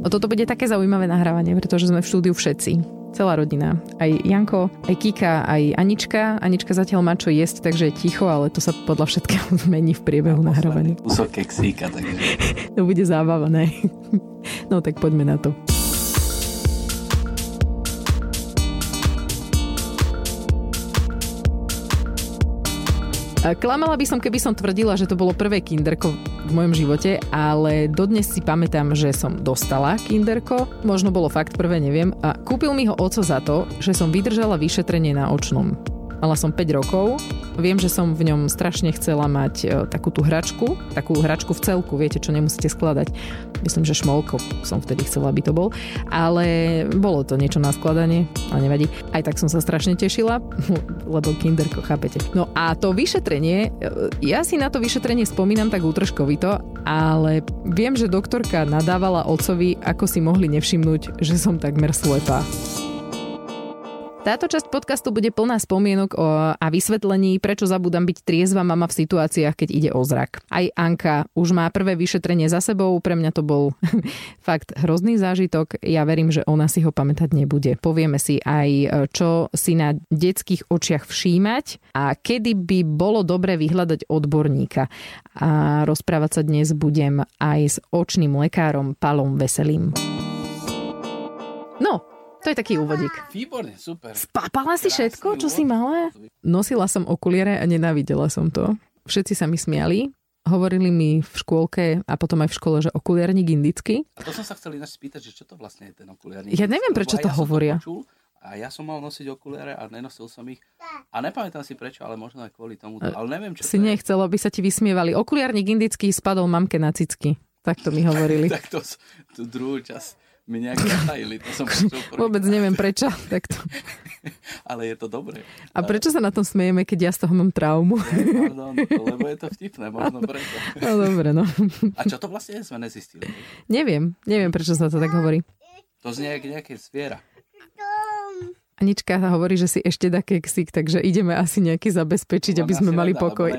O toto bude také zaujímavé nahrávanie, pretože sme v štúdiu všetci. Celá rodina. Aj Janko, aj Kika, aj Anička. Anička zatiaľ má čo jesť, takže je ticho, ale to sa podľa všetkého zmení v priebehu nahrávania. Kúsok keksíka, takže... to bude zábava, ne? No tak poďme na to. Klamala by som, keby som tvrdila, že to bolo prvé kinderko v mojom živote, ale dodnes si pamätám, že som dostala kinderko. Možno bolo fakt prvé, neviem. A kúpil mi ho oco za to, že som vydržala vyšetrenie na očnom. Mala som 5 rokov Viem, že som v ňom strašne chcela mať e, takú tú hračku, takú hračku v celku, viete, čo nemusíte skladať. Myslím, že šmolko som vtedy chcela, aby to bol. Ale bolo to niečo na skladanie, ale nevadí. Aj tak som sa strašne tešila, lebo kinderko, chápete. No a to vyšetrenie, e, ja si na to vyšetrenie spomínam tak útržkovito, ale viem, že doktorka nadávala otcovi, ako si mohli nevšimnúť, že som takmer slepá. Táto časť podcastu bude plná spomienok o, a vysvetlení, prečo zabudám byť triezva mama v situáciách, keď ide o zrak. Aj Anka už má prvé vyšetrenie za sebou, pre mňa to bol fakt hrozný zážitok. Ja verím, že ona si ho pamätať nebude. Povieme si aj, čo si na detských očiach všímať a kedy by bolo dobre vyhľadať odborníka. A rozprávať sa dnes budem aj s očným lekárom Palom Veselým. No, to je taký úvodík. Výborne, super. Spápala si všetko, čo si mala? Nosila som okuliare a nenávidela som to. Všetci sa mi smiali, hovorili mi v škôlke a potom aj v škole, že okuliarník indický. A to som sa chcel ináč spýtať, že čo to vlastne je ten okuliarník? Ja neviem, prečo to ja hovoria. To počul, a ja som mal nosiť okuliare a nenosil som ich. A nepamätám si prečo, ale možno aj kvôli tomu. Ale neviem, čo Si to nechcel, aby sa ti vysmievali. Okuliarník indický spadol mamke na cicky. Tak to mi hovorili. tak to, tú druhú časť mi nejak zatajili. To som Vôbec neviem prečo. Takto. Ale je to dobré. A prečo sa na tom smejeme, keď ja z toho mám traumu? Nie, pardon, lebo je to vtipné, možno preto. No dobre, no. A čo to vlastne je, sme nezistili? Neviem, neviem, prečo sa to tak hovorí. To znie jak nejaké zviera. Anička hovorí, že si ešte dá keksík, takže ideme asi nejaký zabezpečiť, Ona aby sme mali rada, pokoj.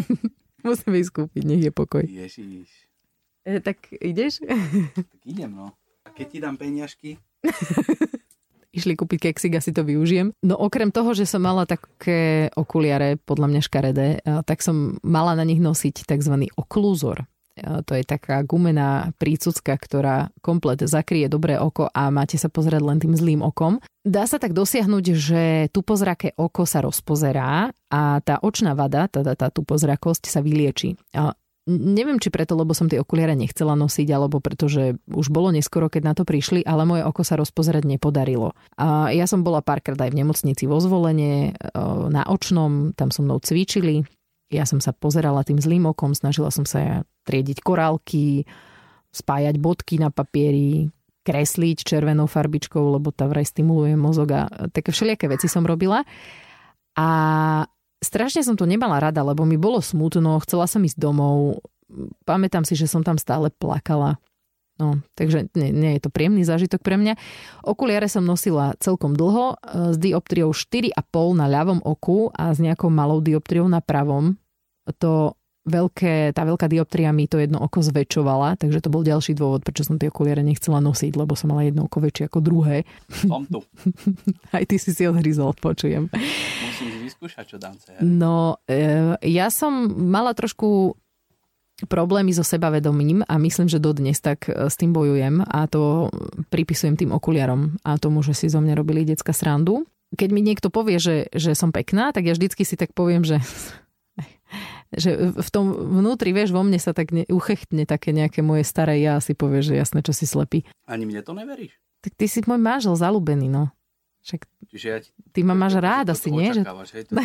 Musíme ísť kúpiť, nech je pokoj. Ježiš. E, tak ideš? Tak idem, no. A keď ti dám peňažky? Išli kúpiť keksik, asi to využijem. No okrem toho, že som mala také okuliare, podľa mňa škaredé, tak som mala na nich nosiť tzv. oklúzor. To je taká gumená prícucka, ktorá komplet zakrie dobré oko a máte sa pozerať len tým zlým okom. Dá sa tak dosiahnuť, že tupozraké oko sa rozpozerá a tá očná vada, tá, tá tupozrakosť sa vylieči. Neviem, či preto, lebo som tie okuliare nechcela nosiť, alebo pretože už bolo neskoro, keď na to prišli, ale moje oko sa rozpozerať nepodarilo. A ja som bola párkrát aj v nemocnici vo zvolenie, na očnom, tam so mnou cvičili. Ja som sa pozerala tým zlým okom, snažila som sa triediť korálky, spájať bodky na papieri, kresliť červenou farbičkou, lebo tá vraj stimuluje mozog a také všelijaké veci som robila. A strašne som to nemala rada, lebo mi bolo smutno, chcela som ísť domov. Pamätám si, že som tam stále plakala. No, takže nie, nie je to príjemný zážitok pre mňa. Okuliare som nosila celkom dlho, s dioptriou 4,5 na ľavom oku a s nejakou malou dioptriou na pravom. To veľké, tá veľká dioptria mi to jedno oko zväčšovala, takže to bol ďalší dôvod, prečo som tie okuliare nechcela nosiť, lebo som mala jedno oko väčšie ako druhé. Som tu. Aj ty si si odhryzol, počujem. Musím vyskúšať, čo dám No, e, ja som mala trošku problémy so sebavedomím a myslím, že dodnes tak e, s tým bojujem a to pripisujem tým okuliarom a tomu, že si zo mňa robili detská srandu. Keď mi niekto povie, že, že som pekná, tak ja vždycky si tak poviem, že že v tom vnútri, vieš, vo mne sa tak ne, uchechtne také nejaké moje staré ja si povie, že jasné, čo si slepý. Ani mne to neveríš? Tak ty si môj mážel zalúbený, no. Však Čiže ja ti, ty ma máš rád asi, nie? Že... Hej, to...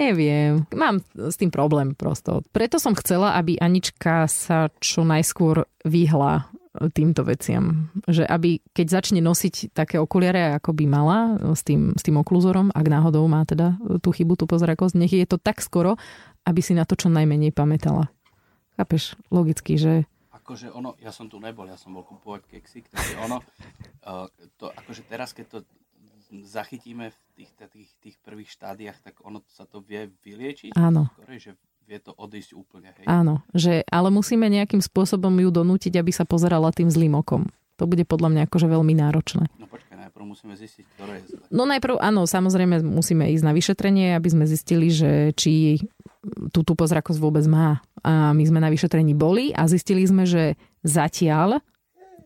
Neviem, mám s tým problém prosto. Preto som chcela, aby Anička sa čo najskôr vyhla týmto veciam. Že aby, keď začne nosiť také okuliare, ako by mala s tým, s tým oklúzorom, ak náhodou má teda tú chybu, tú pozrakosť, nech je to tak skoro, aby si na to čo najmenej pamätala. Chápeš? Logicky, že... Akože ono, ja som tu nebol, ja som bol kupovať keksik, takže ono, uh, to, akože teraz, keď to zachytíme v tých, tých, tých prvých štádiách, tak ono sa to vie vyliečiť. Áno. Skôr, že vie to odísť úplne. Hej. Áno, že, ale musíme nejakým spôsobom ju donútiť, aby sa pozerala tým zlým okom. To bude podľa mňa akože veľmi náročné. No počkaj, najprv musíme zistiť, ktoré je zle. No najprv, áno, samozrejme musíme ísť na vyšetrenie, aby sme zistili, že či tú tupozzrakosť vôbec má. A my sme na vyšetrení boli a zistili sme, že zatiaľ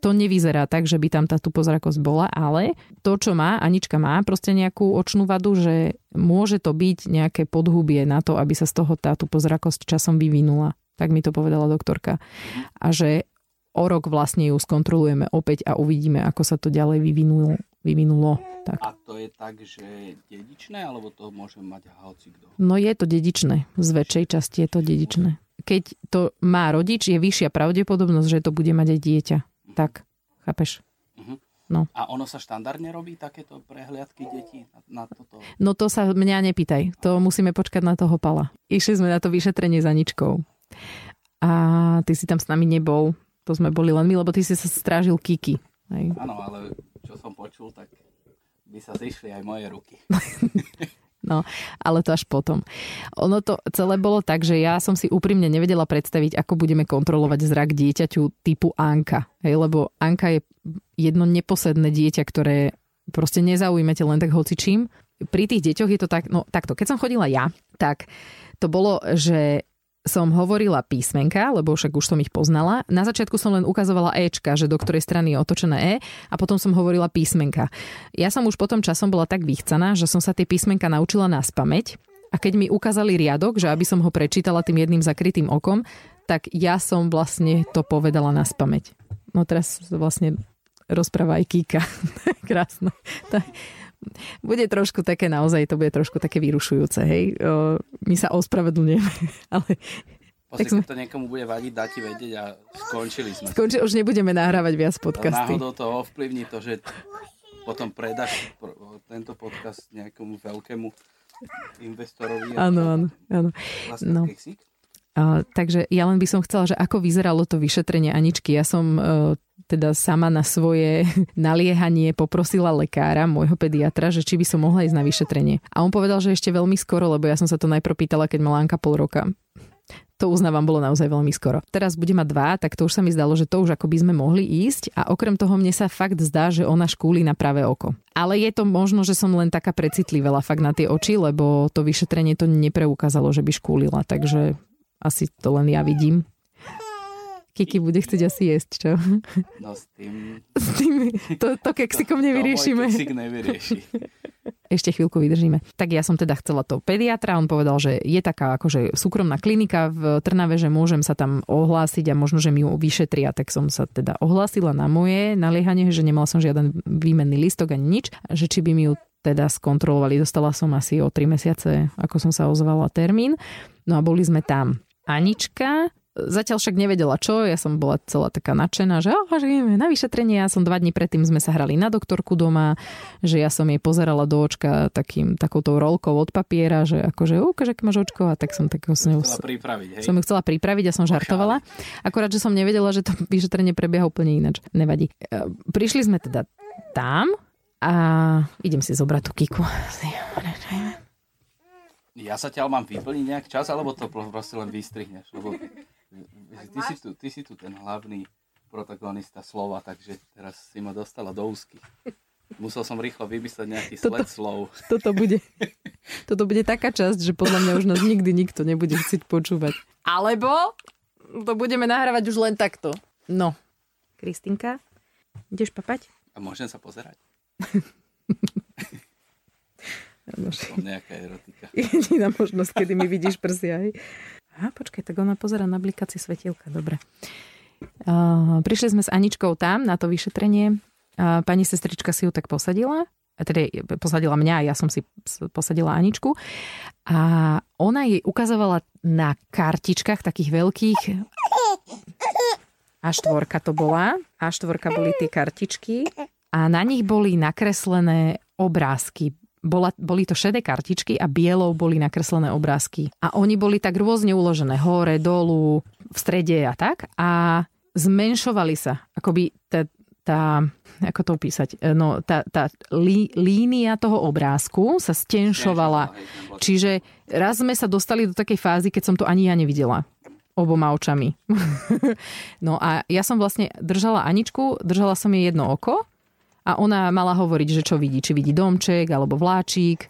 to nevyzerá tak, že by tam tá tupozrakosť bola, ale to, čo má, Anička má proste nejakú očnú vadu, že môže to byť nejaké podhubie na to, aby sa z toho tá tupozrakosť časom vyvinula. Tak mi to povedala doktorka. A že o rok vlastne ju skontrolujeme opäť a uvidíme, ako sa to ďalej vyvinulo. vyvinulo. Tak. A to je tak, že dedičné, alebo to môže mať hoci kto? No je to dedičné. Z väčšej časti je to dedičné. Keď to má rodič, je vyššia pravdepodobnosť, že to bude mať aj dieťa. Tak, chápeš? Mhm. No. A ono sa štandardne robí takéto prehliadky detí na, na toto? No to sa mňa nepýtaj. To musíme počkať na toho pala. Išli sme na to vyšetrenie za ničkou. A ty si tam s nami nebol. To sme boli len my, lebo ty si sa strážil Kiki. Áno, ale čo som počul, tak by sa zišli aj moje ruky. No, ale to až potom. Ono to celé bolo tak, že ja som si úprimne nevedela predstaviť, ako budeme kontrolovať zrak dieťaťu typu Anka. Hej, lebo Anka je jedno neposedné dieťa, ktoré proste nezaujímate len tak hocičím. Pri tých deťoch je to tak, no takto, keď som chodila ja, tak to bolo, že som hovorila písmenka, lebo však už som ich poznala. Na začiatku som len ukazovala Ečka, že do ktorej strany je otočené E a potom som hovorila písmenka. Ja som už potom časom bola tak vychcaná, že som sa tie písmenka naučila na spameť a keď mi ukázali riadok, že aby som ho prečítala tým jedným zakrytým okom, tak ja som vlastne to povedala na spameť. No teraz vlastne rozpráva aj Kika. Krásne bude trošku také naozaj, to bude trošku také vyrušujúce, hej. My sa ospravedlňujeme, ale tak sme... to niekomu bude vadiť, dá ti vedieť a skončili sme. Skončili, už nebudeme nahrávať viac podcasty. Náhodou to ovplyvní to, že potom predáš tento podcast nejakomu veľkému investorovi. Áno, áno, áno. No. Uh, takže ja len by som chcela, že ako vyzeralo to vyšetrenie Aničky. Ja som uh, teda sama na svoje naliehanie poprosila lekára, môjho pediatra, že či by som mohla ísť na vyšetrenie. A on povedal, že ešte veľmi skoro, lebo ja som sa to najprv pýtala, keď mala Anka pol roka. To uznávam, bolo naozaj veľmi skoro. Teraz bude mať dva, tak to už sa mi zdalo, že to už ako by sme mohli ísť a okrem toho mne sa fakt zdá, že ona škúli na pravé oko. Ale je to možno, že som len taká precitlivela fakt na tie oči, lebo to vyšetrenie to nepreukázalo, že by škúlila, takže asi to len ja vidím. Kiki bude chcieť asi jesť, čo? No s tým... S tým to, to keksikom nevyriešime. To keksik nevyrieši. Ešte chvíľku vydržíme. Tak ja som teda chcela to pediatra, on povedal, že je taká akože súkromná klinika v Trnave, že môžem sa tam ohlásiť a možno, že mi ju vyšetria. Tak som sa teda ohlásila na moje naliehanie, že nemala som žiaden výmenný listok ani nič, že či by mi ju teda skontrolovali. Dostala som asi o 3 mesiace, ako som sa ozvala termín. No a boli sme tam. Anička, Zatiaľ však nevedela čo, ja som bola celá taká nadšená, že, oh, že ideme na vyšetrenie, ja som dva dní predtým sme sa hrali na doktorku doma, že ja som jej pozerala do očka takým, takouto rolkou od papiera, že akože, ukáž, aké máš očko, a tak som tak s ňou... pripraviť, hej? Som ju chcela pripraviť a som žartovala. Akorát, že som nevedela, že to vyšetrenie prebieha úplne ináč. Nevadí. E, prišli sme teda tam a idem si zobrať tú kiku. Ja sa ťa mám vyplniť nejak čas, alebo to proste len vystrihneš? Lebo ty si, tu, ty si tu ten hlavný protagonista slova, takže teraz si ma dostala do úzky. Musel som rýchlo vymyslieť nejaký sled toto, slov. Toto bude, toto bude taká časť, že podľa mňa už nás nikdy nikto nebude chcieť počúvať. Alebo to budeme nahrávať už len takto. No. Kristinka, ideš papať? A môžem sa pozerať? Som nejaká erotika. Jediná možnosť, kedy mi vidíš prsia. Hej. Aha, počkaj, tak ona pozera na blikacie svetielka, dobre. Uh, prišli sme s Aničkou tam na to vyšetrenie. Uh, pani sestrička si ju tak posadila, teda posadila mňa a ja som si posadila Aničku. A ona jej ukazovala na kartičkách takých veľkých a štvorka to bola. A štvorka boli tie kartičky a na nich boli nakreslené obrázky bola, boli to šedé kartičky a bielou boli nakreslené obrázky. A oni boli tak rôzne uložené, hore, dolu, v strede a tak. A zmenšovali sa. Akoby tá, tá ako to opísať, E, no tá, tá lí, línia toho obrázku sa stenšovala. Čiže raz sme sa dostali do takej fázy, keď som to ani ja nevidela oboma očami. no a ja som vlastne držala Aničku, držala som jej jedno oko a ona mala hovoriť, že čo vidí. Či vidí domček, alebo vláčik,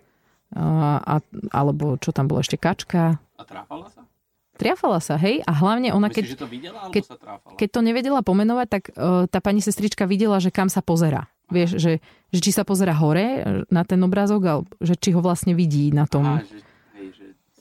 a, alebo čo tam bolo ešte, kačka. A trápala sa? Triafala sa, hej? A hlavne ona, Myslíš, keď, to videla, alebo keď, sa tráfala? keď to nevedela pomenovať, tak uh, tá pani sestrička videla, že kam sa pozera. Vieš, že, že či sa pozera hore e, na ten obrázok, alebo že či ho vlastne vidí na tom. Aha, že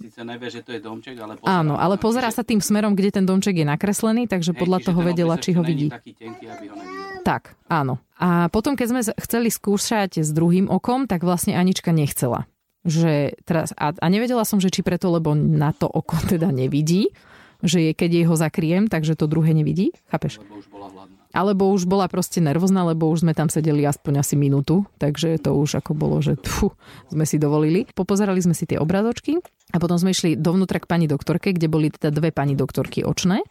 síce nevie, že to je domček, ale pozerá Áno, ale pozerá sa tým smerom, kde ten domček je nakreslený, takže podľa toho vedela, či ho vidí. taký tenký, aby ho. Tak, áno. A potom, keď sme chceli skúšať s druhým okom, tak vlastne Anička nechcela. Že teraz, a, a nevedela som, že či preto, lebo na to oko teda nevidí, že je, keď jej ho zakriem, takže to druhé nevidí. Chápeš? Lebo už bola hladná. Alebo už bola proste nervózna, lebo už sme tam sedeli aspoň asi minútu, takže to už ako bolo, že tfu, sme si dovolili. Popozerali sme si tie obrazočky a potom sme išli dovnútra k pani doktorke, kde boli teda dve pani doktorky očné.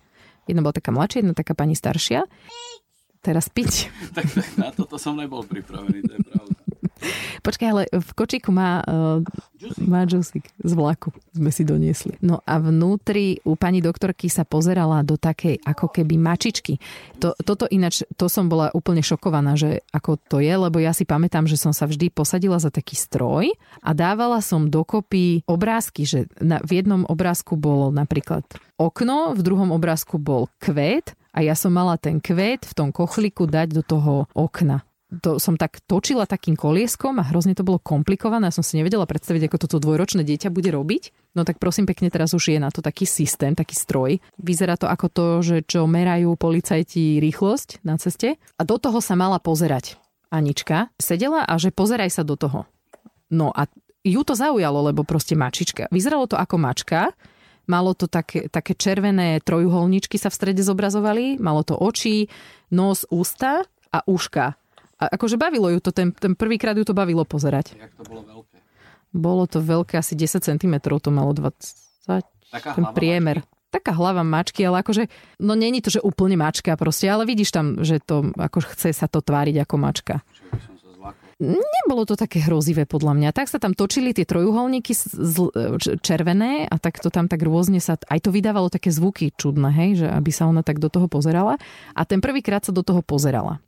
Jedna bola taká mladšia, jedna taká pani staršia. Teraz piť. tak, tak na toto som nebol pripravený, to je pravda. Počkaj, ale v kočíku má, uh, má džusík z vlaku, sme si doniesli. No a vnútri u pani doktorky sa pozerala do takej ako keby mačičky. To, toto ináč, to som bola úplne šokovaná, že ako to je, lebo ja si pamätám, že som sa vždy posadila za taký stroj a dávala som dokopy obrázky, že na, v jednom obrázku bolo napríklad okno, v druhom obrázku bol kvet a ja som mala ten kvet v tom kochliku dať do toho okna to som tak točila takým kolieskom a hrozne to bolo komplikované. Ja som si nevedela predstaviť, ako toto dvojročné dieťa bude robiť. No tak prosím pekne, teraz už je na to taký systém, taký stroj. Vyzerá to ako to, že čo merajú policajti rýchlosť na ceste. A do toho sa mala pozerať. Anička sedela a že pozeraj sa do toho. No a ju to zaujalo, lebo proste mačička. Vyzeralo to ako mačka, Malo to také, také červené trojuholničky sa v strede zobrazovali, malo to oči, nos, ústa a uška. A akože bavilo ju to, ten, ten prvýkrát ju to bavilo pozerať. Jak to bolo veľké. Bolo to veľké, asi 10 cm to malo 20, Taká ten priemer. Taká hlava mačky, ale akože, no není to, že úplne mačka proste, ale vidíš tam, že to, ako chce sa to tváriť ako mačka. Čo by som sa zlákol. Nebolo to také hrozivé podľa mňa. Tak sa tam točili tie trojuholníky červené a tak to tam tak rôzne sa... Aj to vydávalo také zvuky čudné, hej, že aby sa ona tak do toho pozerala. A ten prvýkrát sa do toho pozerala.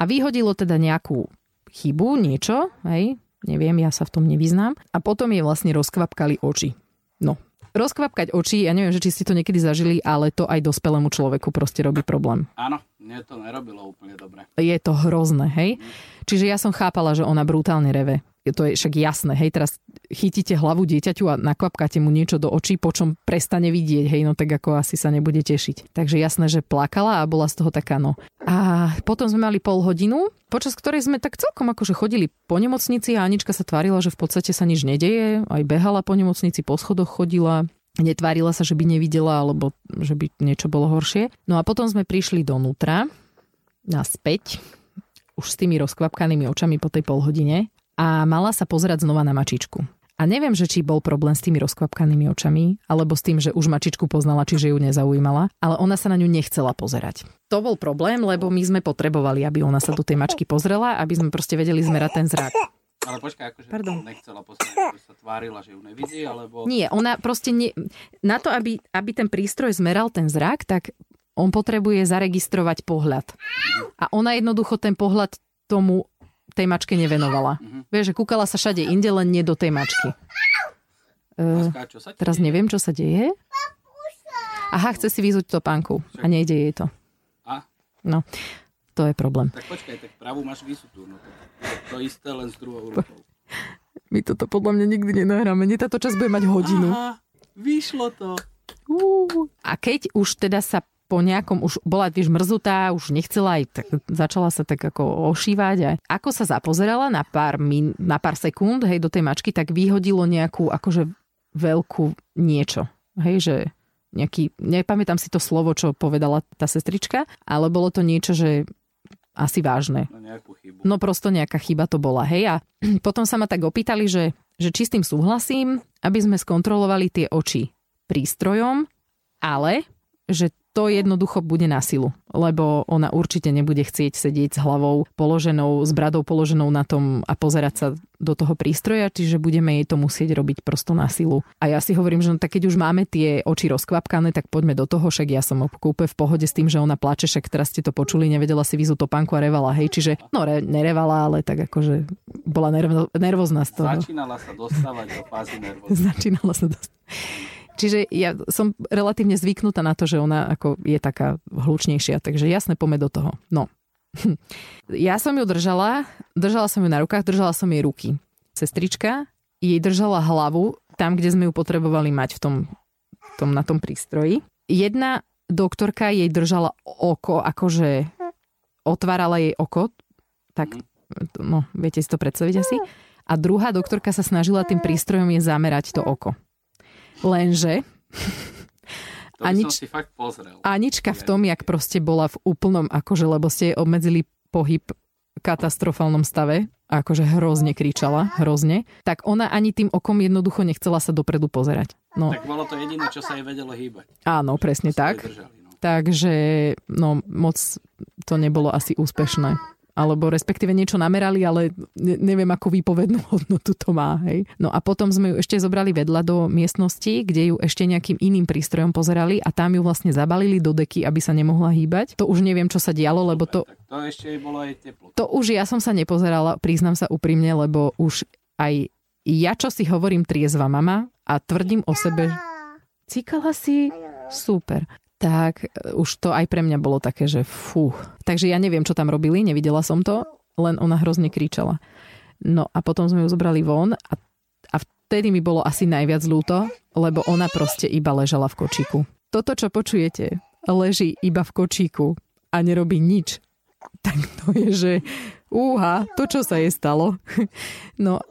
A vyhodilo teda nejakú chybu, niečo, hej, neviem, ja sa v tom nevyznám. A potom jej vlastne rozkvapkali oči. No, rozkvapkať oči, ja neviem, že či ste to niekedy zažili, ale to aj dospelému človeku proste robí problém. Áno, mne to nerobilo úplne dobre. Je to hrozné, hej? Čiže ja som chápala, že ona brutálne reve. To je však jasné, hej, teraz chytíte hlavu dieťaťu a nakvapkáte mu niečo do očí, po čom prestane vidieť, hej, no tak ako asi sa nebude tešiť. Takže jasné, že plakala a bola z toho taká, no. A potom sme mali pol hodinu, počas ktorej sme tak celkom akože chodili po nemocnici a Anička sa tvárila, že v podstate sa nič nedeje, aj behala po nemocnici, po schodoch chodila, netvárila sa, že by nevidela, alebo že by niečo bolo horšie. No a potom sme prišli donútra, naspäť, už s tými rozkvapkanými očami po tej polhodine a mala sa pozerať znova na mačičku. A neviem, že či bol problém s tými rozkvapkanými očami, alebo s tým, že už mačičku poznala, čiže ju nezaujímala, ale ona sa na ňu nechcela pozerať. To bol problém, lebo my sme potrebovali, aby ona sa do tej mačky pozrela, aby sme proste vedeli zmerať ten zrak. Ale počkaj, akože Pardon. nechcela pozrieť, že sa tvárila, že ju nevidí, alebo... Nie, ona proste nie... Na to, aby, aby ten prístroj zmeral ten zrak, tak on potrebuje zaregistrovať pohľad. A ona jednoducho ten pohľad tomu tej mačke nevenovala. Mhm. Vieš, že kúkala sa všade inde, len nie do tej mačky. Uh, ti teraz deje? neviem, čo sa deje. Aha, chce si vyzuť topánku a nejde jej to. A? No, to je problém. Tak počkaj, tak pravú máš vysutú. No to, to isté, len s druhou rukou. My toto podľa mňa nikdy nenahráme. Nie táto čas bude mať hodinu. Aha, vyšlo to. Uú. A keď už teda sa po nejakom, už bola vieš mrzutá, už nechcela aj, tak začala sa tak ako ošívať a ako sa zapozerala na pár, min, na pár sekúnd, hej, do tej mačky, tak vyhodilo nejakú akože veľkú niečo. Hej, že nejaký, nepamätám si to slovo, čo povedala tá sestrička, ale bolo to niečo, že asi vážne. No nejakú chybu. No prosto nejaká chyba to bola, hej. A potom sa ma tak opýtali, že, že či s tým súhlasím, aby sme skontrolovali tie oči prístrojom, ale že to jednoducho bude na silu, lebo ona určite nebude chcieť sedieť s hlavou položenou, s bradou položenou na tom a pozerať sa do toho prístroja, čiže budeme jej to musieť robiť prosto na silu. A ja si hovorím, že no, tak keď už máme tie oči rozkvapkané, tak poďme do toho, však ja som kúpe v pohode s tým, že ona plače, však teraz ste to počuli, nevedela si vyzú topánku a revala, hej, čiže no re, nerevala, ale tak akože bola nerv, nervózna z toho. Začínala sa dostávať do fázy nervózny. Začínala sa dostávať. Čiže ja som relatívne zvyknutá na to, že ona ako je taká hlučnejšia, takže jasne pome do toho. No. Ja som ju držala, držala som ju na rukách, držala som jej ruky. Sestrička jej držala hlavu tam, kde sme ju potrebovali mať v tom, tom na tom prístroji. Jedna doktorka jej držala oko, akože otvárala jej oko, tak no, viete si to predstaviť asi. A druhá doktorka sa snažila tým prístrojom je zamerať to oko. Lenže to Anič, som si fakt pozrel. Anička v tom, jak proste bola v úplnom, akože, lebo ste obmedzili pohyb katastrofálnom stave, akože hrozne kričala, hrozne, tak ona ani tým okom jednoducho nechcela sa dopredu pozerať. No. Tak bolo to jediné, čo sa jej vedelo hýbať. Áno, presne tak. Držali, no. Takže no, moc to nebolo asi úspešné alebo respektíve niečo namerali, ale ne, neviem, ako výpovednú hodnotu to má. Hej. No a potom sme ju ešte zobrali vedľa do miestnosti, kde ju ešte nejakým iným prístrojom pozerali a tam ju vlastne zabalili do deky, aby sa nemohla hýbať. To už neviem, čo sa dialo, lebo to... To ešte bolo aj teplo. To už ja som sa nepozerala, priznám sa úprimne, lebo už aj ja, čo si hovorím triezva mama a tvrdím o sebe, cikala si, super tak e, už to aj pre mňa bolo také, že fú. Takže ja neviem, čo tam robili, nevidela som to, len ona hrozne kričala. No a potom sme ju zobrali von a, a vtedy mi bolo asi najviac ľúto, lebo ona proste iba ležala v kočíku. Toto, čo počujete, leží iba v kočíku a nerobí nič. Tak to je, že úha, to, čo sa jej stalo. No,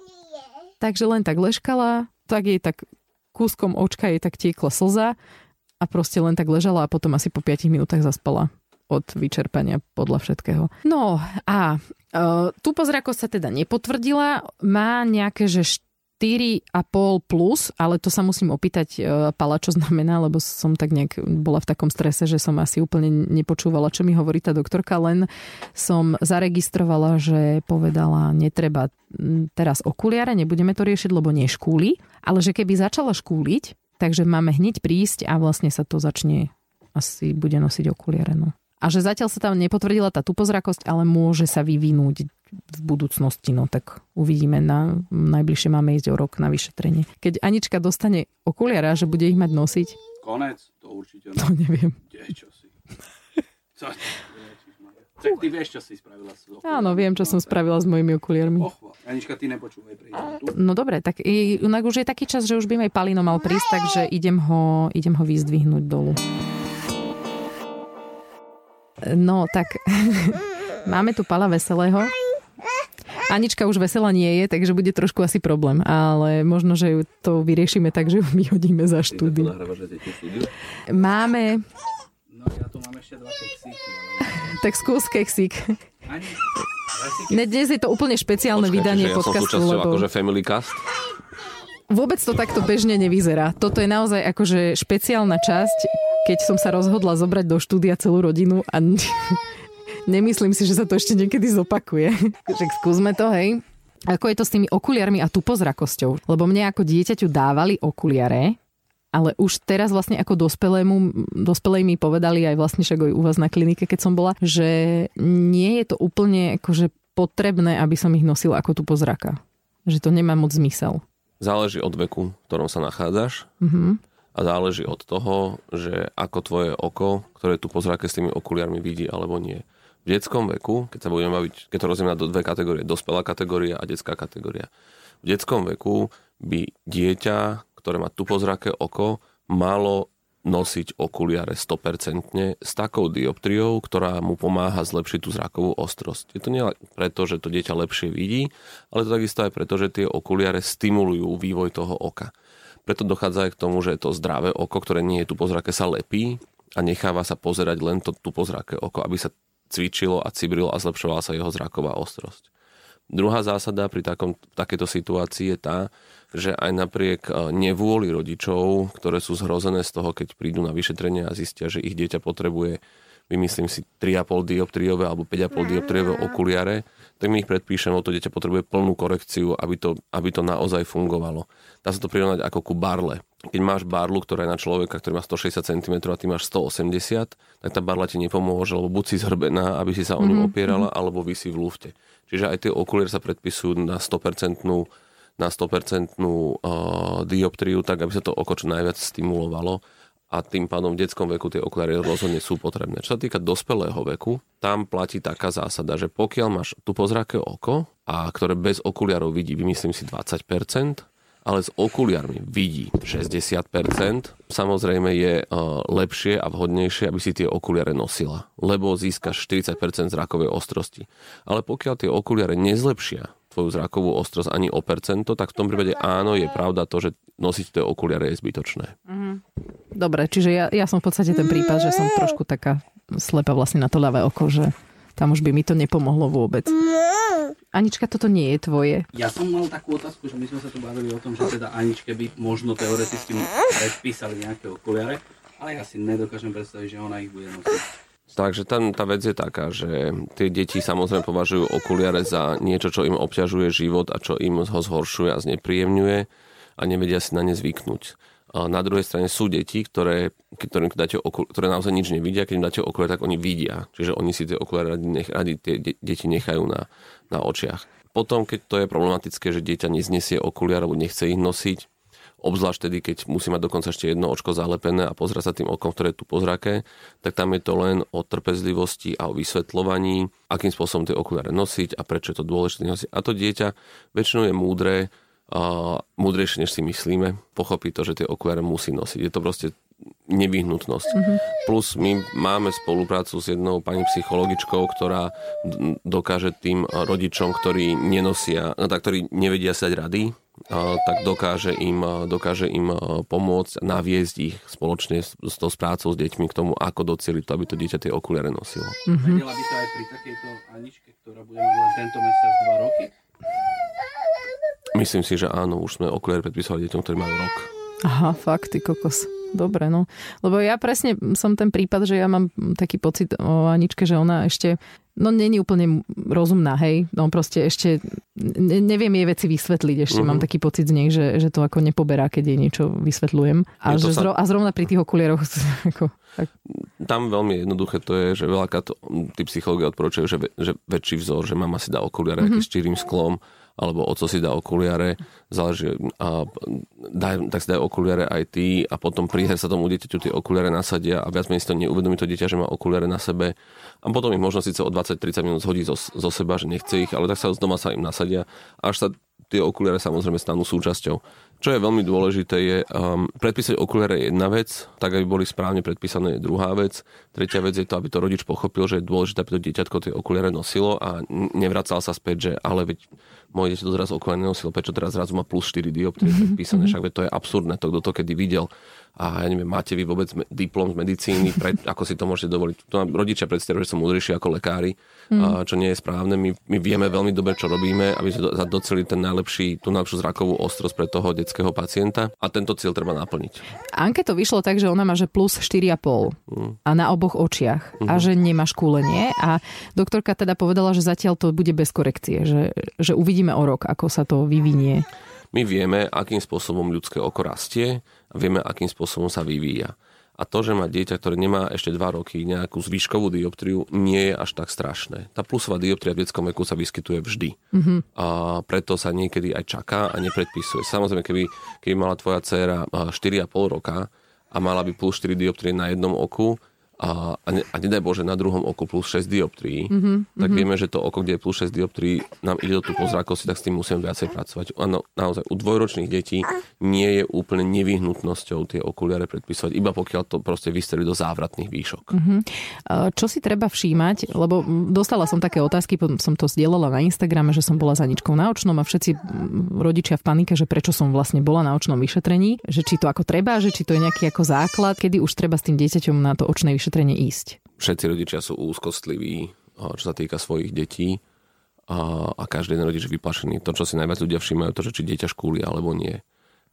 takže len tak leškala, tak jej tak kúskom očka jej tak tiekla slza a proste len tak ležala a potom asi po 5 minútach zaspala od vyčerpania podľa všetkého. No a e, tu pozrako sa teda nepotvrdila, má nejaké, že 4,5 plus, ale to sa musím opýtať e, Pala, čo znamená, lebo som tak nejak bola v takom strese, že som asi úplne nepočúvala, čo mi hovorí tá doktorka, len som zaregistrovala, že povedala, netreba teraz okuliare, nebudeme to riešiť, lebo neškúli, ale že keby začala škúliť, Takže máme hneď prísť a vlastne sa to začne, asi bude nosiť okuliare. No. A že zatiaľ sa tam nepotvrdila tá tupozrakosť, ale môže sa vyvinúť v budúcnosti, no tak uvidíme. Na, najbližšie máme ísť o rok na vyšetrenie. Keď Anička dostane okuliare, že bude ich mať nosiť. Konec, to určite. To neviem. Kde, čo si? Tak ty vieš, čo si spravila s okuliarmi. Áno, viem, čo som spravila s mojimi okuliarmi. Ochva. Anička, ty nepočúvaj prísť. No dobre, tak inak už je taký čas, že už by aj Palino mal prísť, takže idem ho, idem ho vyzdvihnúť dolu. No, tak máme tu Pala Veselého. Anička už veselá nie je, takže bude trošku asi problém, ale možno, že to vyriešime tak, že ju vyhodíme za štúdiu. Máme... No ja mám ešte dva keksíky, ale tak skús keksík. Dnes je to úplne špeciálne Počkajte, vydanie ja podcastu. Som lebo... akože Family Cast? Vôbec to takto bežne nevyzerá. Toto je naozaj akože špeciálna časť, keď som sa rozhodla zobrať do štúdia celú rodinu a nemyslím si, že sa to ešte niekedy zopakuje. Takže skúsme to, hej. Ako je to s tými okuliarmi a tupozrakosťou? Lebo mne ako dieťaťu dávali okuliare, ale už teraz vlastne ako dospelému, dospelej mi povedali aj vlastne však aj u vás na klinike, keď som bola, že nie je to úplne akože potrebné, aby som ich nosil ako tu pozraka. Že to nemá moc zmysel. Záleží od veku, v ktorom sa nachádzaš. Mm-hmm. A záleží od toho, že ako tvoje oko, ktoré tu pozráke s tými okuliarmi vidí alebo nie. V detskom veku, keď sa budeme baviť, keď to rozdielme do dve kategórie, dospelá kategória a detská kategória. V detskom veku by dieťa ktoré má tupozraké oko, malo nosiť okuliare 100% s takou dioptriou, ktorá mu pomáha zlepšiť tú zrakovú ostrosť. Je to nie preto, že to dieťa lepšie vidí, ale to takisto aj preto, že tie okuliare stimulujú vývoj toho oka. Preto dochádza aj k tomu, že to zdravé oko, ktoré nie je tu pozrake, sa lepí a necháva sa pozerať len to tu pozrake oko, aby sa cvičilo a cibrilo a zlepšovala sa jeho zraková ostrosť. Druhá zásada pri takom, takejto situácii je tá, že aj napriek e, nevôli rodičov, ktoré sú zhrozené z toho, keď prídu na vyšetrenie a zistia, že ich dieťa potrebuje vymyslím si 3,5 dioptriové alebo 5,5 dioptriové okuliare, tak my ich predpíšeme, to dieťa potrebuje plnú korekciu, aby to, aby to naozaj fungovalo. Dá sa to prirovnať ako ku barle. Keď máš barlu, ktorá je na človeka, ktorý má 160 cm a ty máš 180, tak tá barla ti nepomôže, lebo buď si zhrbená, aby si sa o ňu mhm, opierala, mm-hmm. alebo vysí v lufte. Čiže aj tie okuliare sa predpisujú na 100% na 100% uh, dioptriu, tak aby sa to oko čo najviac stimulovalo a tým pádom v detskom veku tie okuliare rozhodne sú potrebné. Čo sa týka dospelého veku, tam platí taká zásada, že pokiaľ máš tu pozráke oko, a ktoré bez okuliarov vidí, vymyslím si 20%, ale s okuliarmi vidí 60%, samozrejme je uh, lepšie a vhodnejšie, aby si tie okuliare nosila, lebo získaš 40% zrakovej ostrosti. Ale pokiaľ tie okuliare nezlepšia tvoju zrakovú ostrosť ani o percento, tak v tom prípade áno, je pravda to, že nosiť tie okuliare je zbytočné. Mm-hmm. Dobre, čiže ja, ja som v podstate ten prípad, že som trošku taká slepa vlastne na to ľavé oko, že tam už by mi to nepomohlo vôbec. Anička, toto nie je tvoje. Ja som mal takú otázku, že my sme sa tu bavili o tom, že teda Aničke by možno teoreticky predpísali nejaké okuliare, ale ja si nedokážem predstaviť, že ona ich bude nosiť. Takže tam tá vec je taká, že tie deti samozrejme považujú okuliare za niečo, čo im obťažuje život a čo im ho zhoršuje a znepríjemňuje a nevedia si na ne zvyknúť. A na druhej strane sú deti, ktoré, ktorým dáte okul, ktoré naozaj nič nevidia, keď im dáte okuliare, tak oni vidia. Čiže oni si tie okuliare radi, nech, radi tie de, deti nechajú na, na očiach. Potom, keď to je problematické, že dieťa neznesie okuliare alebo nechce ich nosiť, obzvlášť tedy, keď musí mať dokonca ešte jedno očko zalepené a pozrieť sa tým okom, ktoré je tu pozrake, tak tam je to len o trpezlivosti a o vysvetľovaní, akým spôsobom tie okuliare nosiť a prečo je to dôležité nosiť. A to dieťa väčšinou je múdre, a múdrejšie, než si myslíme, pochopí to, že tie okuliare musí nosiť. Je to proste nevyhnutnosť. Mm-hmm. Plus my máme spoluprácu s jednou pani psychologičkou, ktorá dokáže tým rodičom, ktorí nenosia, no tak, ktorí nevedia sa dať rady, tak dokáže im, dokáže im pomôcť, naviesť ich spoločne s, s tou prácou s deťmi k tomu, ako docieliť to, aby to dieťa tie okuliare nosilo. Mm-hmm. Vedela by to aj pri takejto Aničke, ktorá bude mať len tento mesiac dva roky? Myslím si, že áno, už sme okuliare predpísali deťom, ktorí majú rok. Aha, fakt, ty kokos. Dobre, no. Lebo ja presne som ten prípad, že ja mám taký pocit o Aničke, že ona ešte no není úplne rozumná, hej. No proste ešte ne, neviem jej veci vysvetliť. Ešte uh-huh. mám taký pocit z nej, že, že to ako nepoberá, keď jej niečo vysvetľujem. A, že sa... zro, a zrovna pri tých okulieroch ako, tak... Tam veľmi jednoduché to je, že veľakrát tí psychológovia odporúčajú, že, že väčší vzor, že mama si dá okuliare uh-huh. s čirým sklom alebo oco si dá okuliare, záleží, a daj, tak si daj okuliare aj ty a potom pri sa tomu dieťaťu tie okuliare nasadia a viac menej si to neuvedomí to dieťa, že má okuliare na sebe a potom ich možno síce o 20-30 minút zhodí zo, zo seba, že nechce ich, ale tak sa z doma sa im nasadia, až sa tie okuliare samozrejme stanú súčasťou. Čo je veľmi dôležité je um, predpísať okuliare je jedna vec, tak aby boli správne predpísané je druhá vec. Tretia vec je to, aby to rodič pochopil, že je dôležité, aby to dieťatko tie okuliare nosilo a nevracal sa späť, že ale veď moje dieťa to zrazu okuliare nenosilo, prečo teraz zrazu má plus 4 dioptrie predpísané, však veď to je absurdné, to kto to kedy videl a ja neviem, máte vy vôbec diplom z medicíny, pre, ako si to môžete dovoliť. To nám rodičia predstavujú, že sú múdrejší ako lekári, mm. čo nie je správne. My, my vieme veľmi dobre, čo robíme, aby sme doceli ten najlepší, tú najlepšiu zrakovú ostrosť pre toho detského pacienta a tento cieľ treba naplniť. Anke to vyšlo tak, že ona má že plus 4,5 mm. a na oboch očiach mm. a mhm. že nemá škúlenie a doktorka teda povedala, že zatiaľ to bude bez korekcie, že, že uvidíme o rok, ako sa to vyvinie. My vieme, akým spôsobom ľudské oko rastie vieme, akým spôsobom sa vyvíja. A to, že má dieťa, ktoré nemá ešte 2 roky nejakú zvýškovú dioptriu, nie je až tak strašné. Tá plusová dioptria v detskom veku sa vyskytuje vždy. Mm-hmm. A preto sa niekedy aj čaká a nepredpisuje. Samozrejme, keby, keby mala tvoja dcéra 4,5 roka a mala by plus 4 dioptrie na jednom oku, a, a, ne, a nedaj Bože na druhom oku plus 6 dioptrií, mm-hmm, tak mm-hmm. vieme, že to oko, kde je plus 6 dioptrií, nám ide do tú pozrákosti, tak s tým musíme viacej pracovať. Ano, naozaj, u dvojročných detí nie je úplne nevyhnutnosťou tie okuliare predpisovať, iba pokiaľ to proste vystrelí do závratných výšok. Mm-hmm. Čo si treba všímať, lebo dostala som také otázky, potom som to zdieľala na Instagrame, že som bola za ničkou na očnom a všetci rodičia v panike, že prečo som vlastne bola na očnom vyšetrení, že či to ako treba, že či to je nejaký ako základ, kedy už treba s tým dieťaťom na to očné vyšetrenie ísť? Všetci rodičia sú úzkostliví, čo sa týka svojich detí. a, a každý jeden rodič vyplašený. To, čo si najviac ľudia všímajú, to, že či dieťa škúli alebo nie.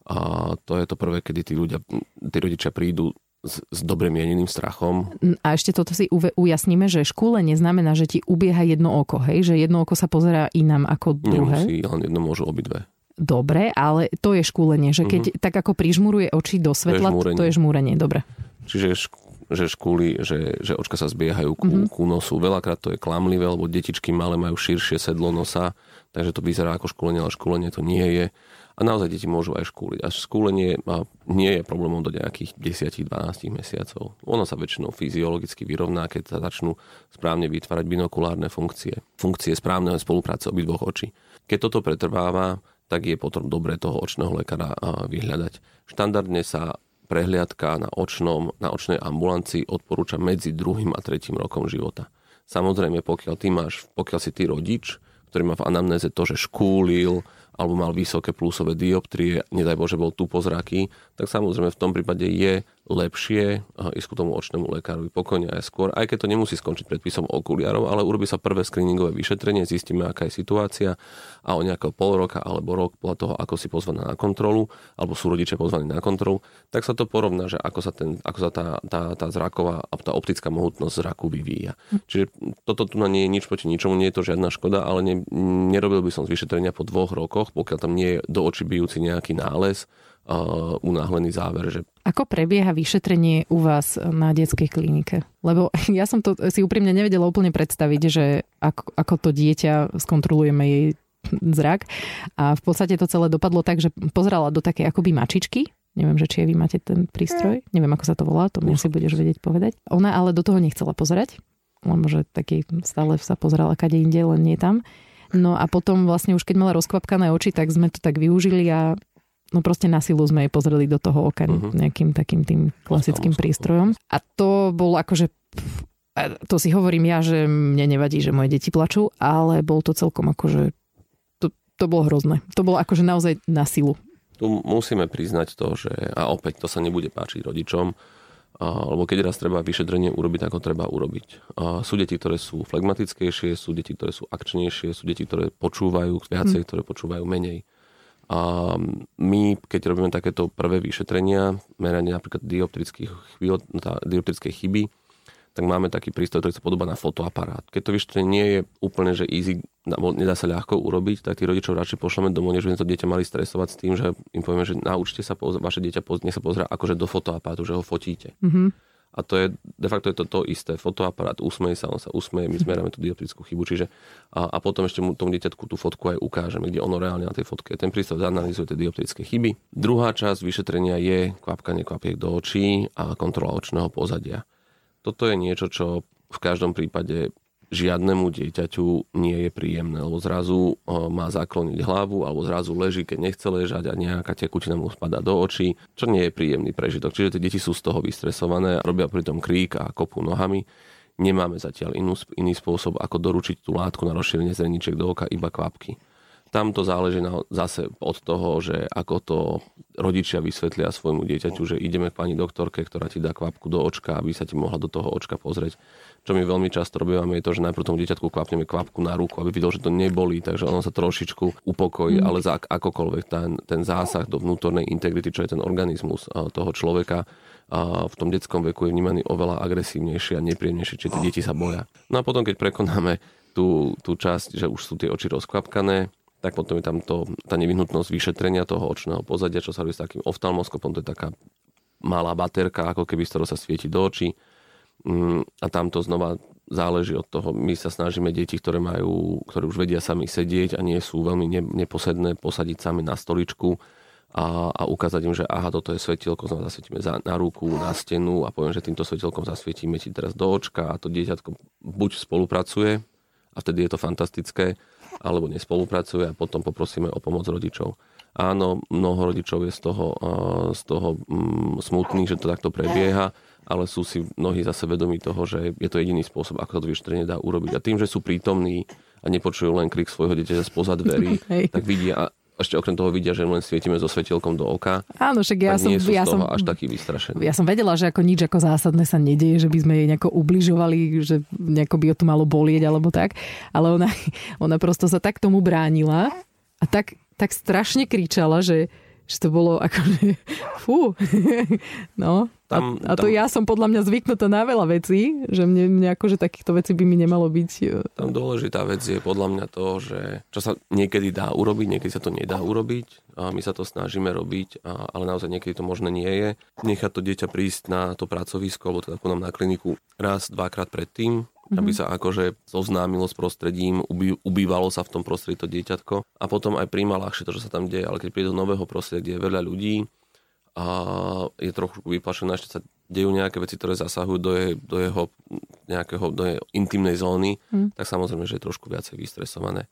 A to je to prvé, kedy tí ľudia, tí rodičia prídu s, s dobre mieneným strachom. A ešte toto si ujasníme, že škúlenie znamená, že ti ubieha jedno oko, hej? Že jedno oko sa pozerá inám ako druhé. Nemusí, len jedno môžu obidve. Dobre, ale to je škúlenie, že keď mm-hmm. tak ako prižmuruje oči do svetla, to je, to je žmúrenie, dobre. Čiže že škúly, že, že očka sa zbiehajú ku, mm-hmm. ku nosu. Veľakrát to je klamlivé, lebo detičky malé majú širšie sedlo nosa, takže to vyzerá ako škúlenie, ale škúlenie to nie je. A naozaj deti môžu aj škúliť. A škúlenie nie je problémom do nejakých 10-12 mesiacov. Ono sa väčšinou fyziologicky vyrovná, keď sa začnú správne vytvárať binokulárne funkcie. Funkcie správneho spolupráce obidvoch očí. Keď toto pretrváva, tak je potom dobré toho očného lekára vyhľadať. Štandardne sa prehliadka na očnom, na očnej ambulancii odporúča medzi druhým a tretím rokom života. Samozrejme, pokiaľ, ty máš, pokiaľ si ty rodič, ktorý má v anamnéze to, že škúlil, alebo mal vysoké plusové dioptrie, nedaj Bože bol tupozraký, tak samozrejme v tom prípade je lepšie ísť k tomu očnému lekárovi pokojne aj skôr, aj keď to nemusí skončiť predpisom okuliarov, ale urobí sa prvé screeningové vyšetrenie, zistíme, aká je situácia a o nejakého pol roka alebo rok podľa toho, ako si pozvaná na kontrolu, alebo sú rodičia pozvaní na kontrolu, tak sa to porovná, že ako sa, ten, ako sa tá, tá, tá zraková a tá optická mohutnosť zraku vyvíja. Čiže toto tu na nie je nič proti ničomu, nie je to žiadna škoda, ale ne, nerobil by som z vyšetrenia po dvoch rokoch, pokiaľ tam nie je do očí bijúci nejaký nález, uh, unáhlený záver. Že... Ako prebieha vyšetrenie u vás na detskej klinike? Lebo ja som to si úprimne nevedela úplne predstaviť, že ako, ako to dieťa skontrolujeme jej zrak. A v podstate to celé dopadlo tak, že pozerala do takej akoby mačičky, Neviem, že či vy máte ten prístroj. Neviem, ako sa to volá, to mi si budeš vedieť povedať. Ona ale do toho nechcela pozerať, lebo že taký stále sa pozerala kade inde, len nie tam. No a potom vlastne už keď mala rozkvapkané oči, tak sme to tak využili a no proste na silu sme jej pozreli do toho oka uh-huh. nejakým takým tým klasickým prístrojom. A to bol akože to si hovorím ja, že mne nevadí, že moje deti plačú, ale bol to celkom akože to, to bolo hrozné. To bolo akože naozaj na silu. Tu musíme priznať to, že a opäť to sa nebude páčiť rodičom, lebo keď raz treba vyšetrenie urobiť, ako treba urobiť. Sú deti, ktoré sú flegmatickejšie, sú deti, ktoré sú akčnejšie, sú deti, ktoré počúvajú viacej, hmm. ktoré počúvajú menej. A my, keď robíme takéto prvé vyšetrenia, meranie napríklad dioptrických chvíľ, tá, dioptrickej chyby, tak máme taký prístroj, ktorý sa podobá na fotoaparát. Keď to vyšetrenie nie je úplne, že easy, nedá sa ľahko urobiť, tak tí rodičov radšej pošleme domov, než by to dieťa mali stresovať s tým, že im povieme, že naučte sa, vaše dieťa nech sa pozrieť akože do fotoaparátu, že ho fotíte. Mm-hmm. A to je, de facto je to to isté. Fotoaparát usmeje sa, on sa usmeje, my zmeráme tú dioptrickú chybu. Čiže, a, a potom ešte mu, tomu dieťatku tú fotku aj ukážeme, kde ono reálne na tej fotke. Ten prístroj zanalizuje tie dioptrické chyby. Druhá časť vyšetrenia je kvapkanie kvapiek do očí a kontrola očného pozadia. Toto je niečo, čo v každom prípade žiadnemu dieťaťu nie je príjemné, lebo zrazu má zakloniť hlavu alebo zrazu leží, keď nechce ležať a nejaká tekutina mu spada do očí, čo nie je príjemný prežitok. Čiže tie deti sú z toho vystresované, robia pritom krík a kopú nohami. Nemáme zatiaľ inú, iný spôsob, ako doručiť tú látku na rozšírenie zreničiek do oka, iba kvapky. Tam to záleží na, zase od toho, že ako to rodičia vysvetlia svojmu dieťaťu, že ideme k pani doktorke, ktorá ti dá kvapku do očka, aby sa ti mohla do toho očka pozrieť. Čo my veľmi často robíme, je to, že najprv tomu dieťatku kvapneme kvapku na ruku, aby videl, že to nebolí, takže ono sa trošičku upokojí, mm. ale za akokoľvek ten, ten zásah do vnútornej integrity, čo je ten organizmus toho človeka, a v tom detskom veku je vnímaný oveľa agresívnejšie a nepríjemnejšie, čiže tie deti sa boja. No a potom, keď prekonáme tú, tú časť, že už sú tie oči rozkvapkané, tak potom je tam to, tá nevyhnutnosť vyšetrenia toho očného pozadia, čo sa robí s takým oftalmoskopom, to je taká malá baterka, ako keby z ktorého sa svieti do očí. Mm, a tam to znova záleží od toho. My sa snažíme deti, ktoré majú, ktoré už vedia sami sedieť a nie sú veľmi neposedné, posadiť sami na stoličku a, a ukázať im, že aha, toto je svetielko, znova zasvietime za, na ruku, na stenu a poviem, že týmto svetielkom zasvietíme ti teraz do očka a to dieťatko buď spolupracuje a vtedy je to fantastické, alebo nespolupracuje a potom poprosíme o pomoc rodičov. Áno, mnoho rodičov je z toho, z toho mm, smutných, že to takto prebieha, ale sú si mnohí zase vedomí toho, že je to jediný spôsob, ako to vyšetrenie dá urobiť. A tým, že sú prítomní a nepočujú len krik svojho dieťaťa spoza dverí, tak vidia ešte okrem toho vidia, že len svietime so svetielkom do oka. Áno, však ja som... ja z toho som, až taký vystrašený. Ja som vedela, že ako nič ako zásadné sa nedieje, že by sme jej nejako ubližovali, že nejako by o to malo bolieť alebo tak. Ale ona, ona prosto sa tak tomu bránila a tak, tak strašne kričala, že, že to bolo akože, fú, no. Tam, a, a to tam, ja som podľa mňa zvyknutá na veľa vecí, že mne, mne akože takýchto vecí by mi nemalo byť. E, tam dôležitá vec je podľa mňa to, že čo sa niekedy dá urobiť, niekedy sa to nedá urobiť a my sa to snažíme robiť, a, ale naozaj niekedy to možné nie je. Nechať to dieťa prísť na to pracovisko, alebo teda nám na kliniku raz, dvakrát predtým, mm-hmm. aby sa akože zoznámilo s prostredím, ubý, ubývalo sa v tom prostredí to dieťatko a potom aj príjma ľahšie to, čo sa tam deje, ale keď príde do nového prostredia, kde je veľa ľudí, a je trochu vyplašená, ešte sa dejú nejaké veci, ktoré zasahujú do, je, do jeho nejakého, do jeho intimnej zóny, mm. tak samozrejme, že je trošku viacej vystresované.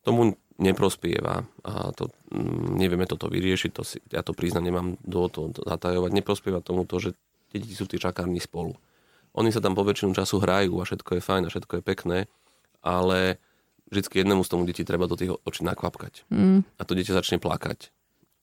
Tomu neprospieva a to, mm, nevieme toto vyriešiť, to si, ja to priznám, nemám do toho zatajovať, neprospieva tomu to, že tie deti sú tí čakárni spolu. Oni sa tam po väčšinu času hrajú a všetko je fajn a všetko je pekné, ale vždycky jednému z tomu deti treba do tých očí nakvapkať. Mm. A to dieťa začne plakať.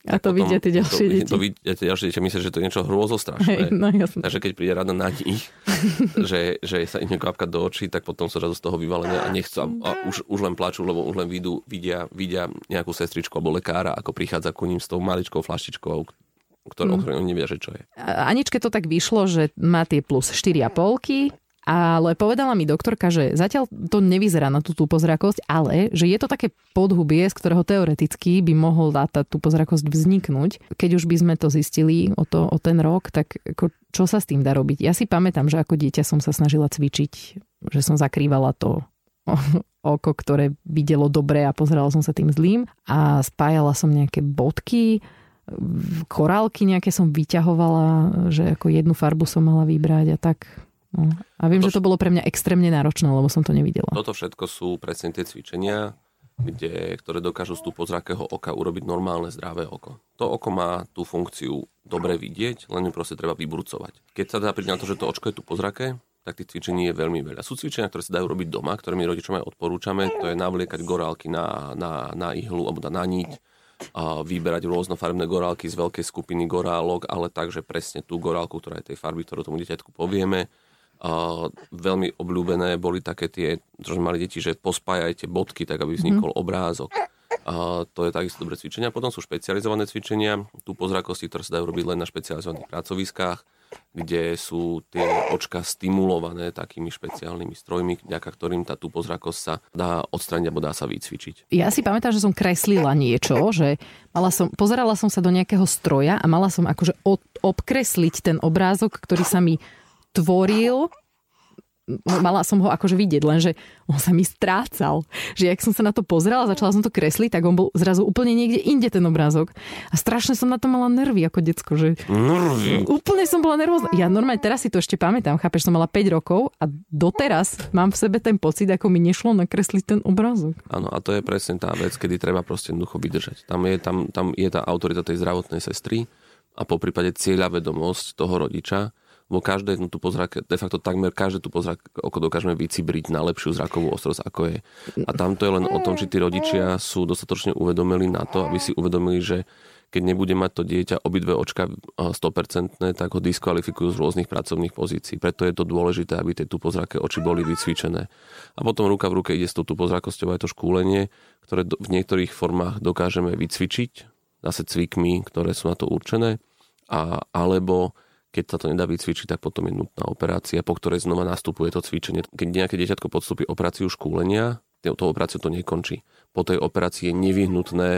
A to vidia tie ďalšie to, deti. To vidia tie ďalšie deti, myslia, že to je niečo hrôzostrašné. Hej, no, jasne. Takže keď príde rada na nich, že, že sa im kvapkať do očí, tak potom sú rado z toho vyvalené a nechcú a, a už, už len plačú, lebo už len vidú, vidia, vidia nejakú sestričku alebo lekára, ako prichádza ku ním s tou maličkou flaštičkou, ktorou, mm. oni nevia, že čo je. Aničke to tak vyšlo, že má tie plus 4,5 ale povedala mi doktorka, že zatiaľ to nevyzerá na tú tupozrakosť, ale že je to také podhubie, z ktorého teoreticky by mohol tá tupozrakosť vzniknúť. Keď už by sme to zistili o, to, o ten rok, tak ako, čo sa s tým dá robiť? Ja si pamätám, že ako dieťa som sa snažila cvičiť, že som zakrývala to oko, ktoré videlo dobre a pozerala som sa tým zlým a spájala som nejaké bodky, korálky nejaké som vyťahovala, že ako jednu farbu som mala vybrať a tak No. A viem, to, že to bolo pre mňa extrémne náročné, lebo som to nevidela. Toto všetko sú presne tie cvičenia, kde, ktoré dokážu z pozrakého oka urobiť normálne zdravé oko. To oko má tú funkciu dobre vidieť, len ju proste treba vyburcovať. Keď sa dá prísť na to, že to očko je tu pozrake, tak tých cvičení je veľmi veľa. Sú cvičenia, ktoré sa dajú robiť doma, ktoré my rodičom aj odporúčame, to je navliekať gorálky na, na, na ihlu alebo na niť, vyberať rôznofarebné gorálky z veľkej skupiny gorálok, ale takže presne tú gorálku, ktorá je tej farby, ktorú tomu dieťatku povieme, veľmi obľúbené boli také tie, čo mali deti, že pospájajte bodky, tak aby vznikol mm. obrázok. To je takisto dobré cvičenia. Potom sú špecializované cvičenia, tu pozrakosti, ktoré sa dajú robiť len na špecializovaných pracoviskách, kde sú tie očka stimulované takými špeciálnymi strojmi, vďaka ktorým tá tupozrakosť sa dá odstrániť alebo dá sa vycvičiť. Ja si pamätám, že som kreslila niečo, že mala som, pozerala som sa do nejakého stroja a mala som akože od, obkresliť ten obrázok, ktorý sa mi tvoril mala som ho akože vidieť, lenže on sa mi strácal. Že ak som sa na to pozrela, začala som to kresliť, tak on bol zrazu úplne niekde inde ten obrázok. A strašne som na to mala nervy ako decko. Že... Nervy? Úplne som bola nervózna. Ja normálne teraz si to ešte pamätám, chápeš, som mala 5 rokov a doteraz mám v sebe ten pocit, ako mi nešlo nakresliť ten obrázok. Áno, a to je presne tá vec, kedy treba proste jednoducho vydržať. Tam je, tam, tam je tá autorita tej zdravotnej sestry a po prípade cieľa vedomosť toho rodiča, lebo každé tu pozrak, de facto takmer každé tu pozrak oko dokážeme vycibriť na lepšiu zrakovú ostrosť, ako je. A tam to je len o tom, či tí rodičia sú dostatočne uvedomili na to, aby si uvedomili, že keď nebude mať to dieťa obidve očka 100%, tak ho diskvalifikujú z rôznych pracovných pozícií. Preto je to dôležité, aby tie tupozraké oči boli vycvičené. A potom ruka v ruke ide s tou tupozrakosťou aj to škúlenie, ktoré v niektorých formách dokážeme vycvičiť, zase cvikmi, ktoré sú na to určené, a, alebo keď sa to nedá vycvičiť, tak potom je nutná operácia, po ktorej znova nastupuje to cvičenie. Keď nejaké dieťatko podstúpi operáciu škúlenia, tou operáciou to nekončí. Po tej operácii je nevyhnutné,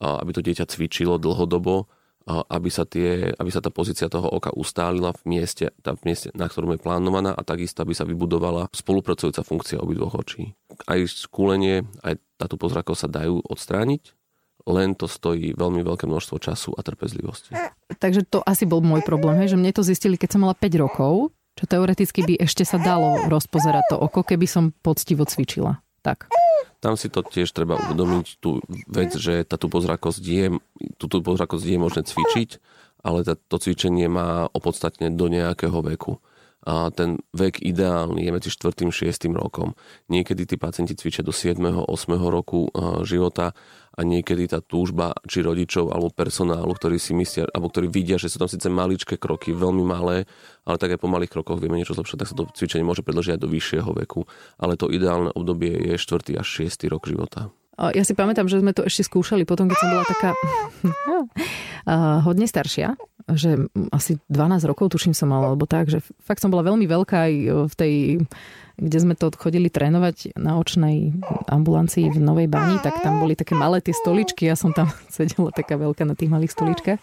aby to dieťa cvičilo dlhodobo, aby sa, tie, aby sa tá pozícia toho oka ustálila v mieste, tá v mieste, na ktorom je plánovaná a takisto, aby sa vybudovala spolupracujúca funkcia obidvoch očí. Aj skúlenie, aj táto pozrakosť sa dajú odstrániť, len to stojí veľmi veľké množstvo času a trpezlivosti. Takže to asi bol môj problém, hej, že mne to zistili, keď som mala 5 rokov, čo teoreticky by ešte sa dalo rozpozerať to oko, keby som poctivo cvičila. Tak. Tam si to tiež treba uvedomiť tú vec, že tá tupozrakosť je, tú tupozrakosť je možné cvičiť, ale tá, to cvičenie má opodstatne do nejakého veku. a ten vek ideálny je medzi 4. a 6. rokom. Niekedy tí pacienti cvičia do 7. 8. roku života a niekedy tá túžba či rodičov alebo personálu, ktorí si myslia, alebo ktorí vidia, že sú tam síce maličké kroky, veľmi malé, ale tak aj po malých krokoch vieme niečo zlepšať, tak sa to cvičenie môže predlžiť aj do vyššieho veku. Ale to ideálne obdobie je 4. až 6. rok života. Ja si pamätám, že sme to ešte skúšali potom, keď som bola taká hodne staršia že asi 12 rokov tuším som mala, alebo tak, že fakt som bola veľmi veľká aj v tej, kde sme to chodili trénovať na očnej ambulancii v Novej Bani, tak tam boli také malé tie stoličky, ja som tam sedela taká veľká na tých malých stoličkách.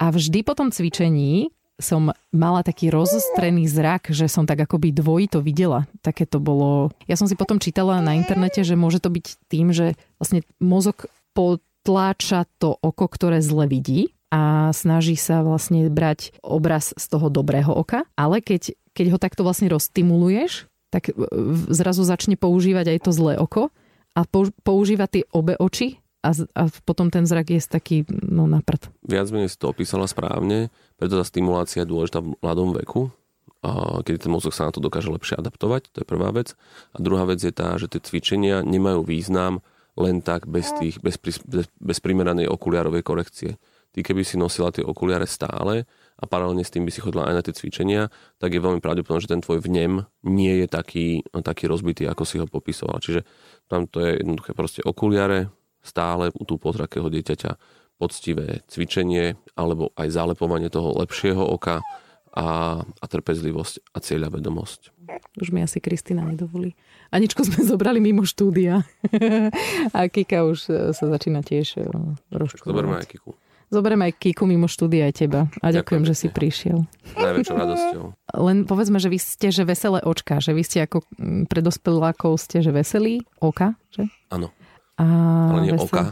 A vždy po tom cvičení som mala taký rozostrený zrak, že som tak akoby dvojito videla. Také to bolo... Ja som si potom čítala na internete, že môže to byť tým, že vlastne mozog potláča to oko, ktoré zle vidí a snaží sa vlastne brať obraz z toho dobrého oka, ale keď, keď ho takto vlastne rozstimuluješ, tak zrazu začne používať aj to zlé oko a používa tie obe oči a, a potom ten zrak je taký no, na. Viac menej si to opísala správne, preto tá stimulácia je dôležitá v mladom veku, a kedy ten mozog sa na to dokáže lepšie adaptovať, to je prvá vec. A druhá vec je tá, že tie cvičenia nemajú význam len tak bez, tých, bez, bez, bez primeranej okuliarovej korekcie ty keby si nosila tie okuliare stále a paralelne s tým by si chodila aj na tie cvičenia, tak je veľmi pravdepodobné, že ten tvoj vnem nie je taký, taký rozbitý, ako si ho popisovala. Čiže tam to je jednoduché proste okuliare, stále u tú pozrakého dieťaťa poctivé cvičenie alebo aj zalepovanie toho lepšieho oka a, a trpezlivosť a cieľa vedomosť. Už mi asi Kristina nedovolí. Aničku sme zobrali mimo štúdia. a Kika už sa začína tiež rozčulovať. Zoberme aj Kiku. Zoberiem aj Kiku mimo štúdia aj teba. A ďakujem, ďakujem že si prišiel. Najväčšou radosťou. Len povedzme, že vy ste že veselé očka, že vy ste ako mm, pre dospelákov ste že veselí oka, že? Áno. A Ale nie vesel... oka,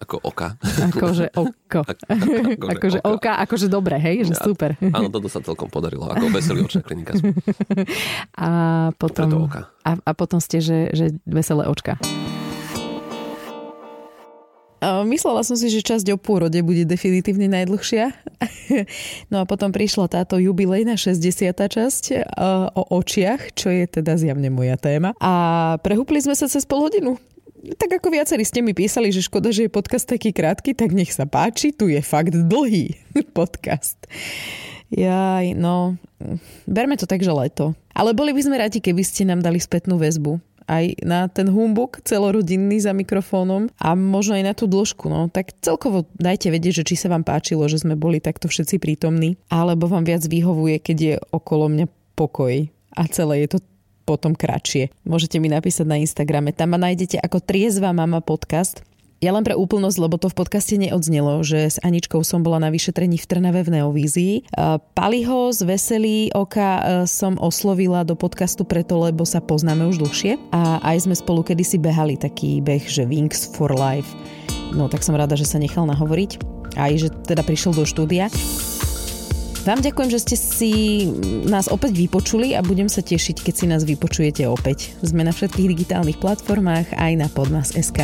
ako oka. Akože oko. akože, akože oka, akože dobre, hej, že super. Áno, toto sa celkom podarilo, ako veselý očná klinika. A potom, oka. A, a potom ste, že, že veselé očka. Myslela som si, že časť o pôrode bude definitívne najdlhšia. No a potom prišla táto jubilejná 60. časť o očiach, čo je teda zjavne moja téma. A prehúpli sme sa cez pol hodinu. Tak ako viacerí ste mi písali, že škoda, že je podcast taký krátky, tak nech sa páči, tu je fakt dlhý podcast. Jaj, no, berme to tak, že leto. Ale boli by sme radi, keby ste nám dali spätnú väzbu aj na ten humbuk celorodinný za mikrofónom a možno aj na tú dĺžku. No. Tak celkovo dajte vedieť, že či sa vám páčilo, že sme boli takto všetci prítomní, alebo vám viac vyhovuje, keď je okolo mňa pokoj a celé je to potom kratšie. Môžete mi napísať na Instagrame. Tam ma nájdete ako Triezva mama podcast ja len pre úplnosť, lebo to v podcaste neodznelo, že s Aničkou som bola na vyšetrení v Trnave v Neovízii. Paliho z Veselý oka e, som oslovila do podcastu preto, lebo sa poznáme už dlhšie a aj sme spolu kedysi behali taký beh, že Wings for Life. No tak som rada, že sa nechal nahovoriť aj že teda prišiel do štúdia. Vám ďakujem, že ste si nás opäť vypočuli a budem sa tešiť, keď si nás vypočujete opäť. Sme na všetkých digitálnych platformách aj na podmas.sk.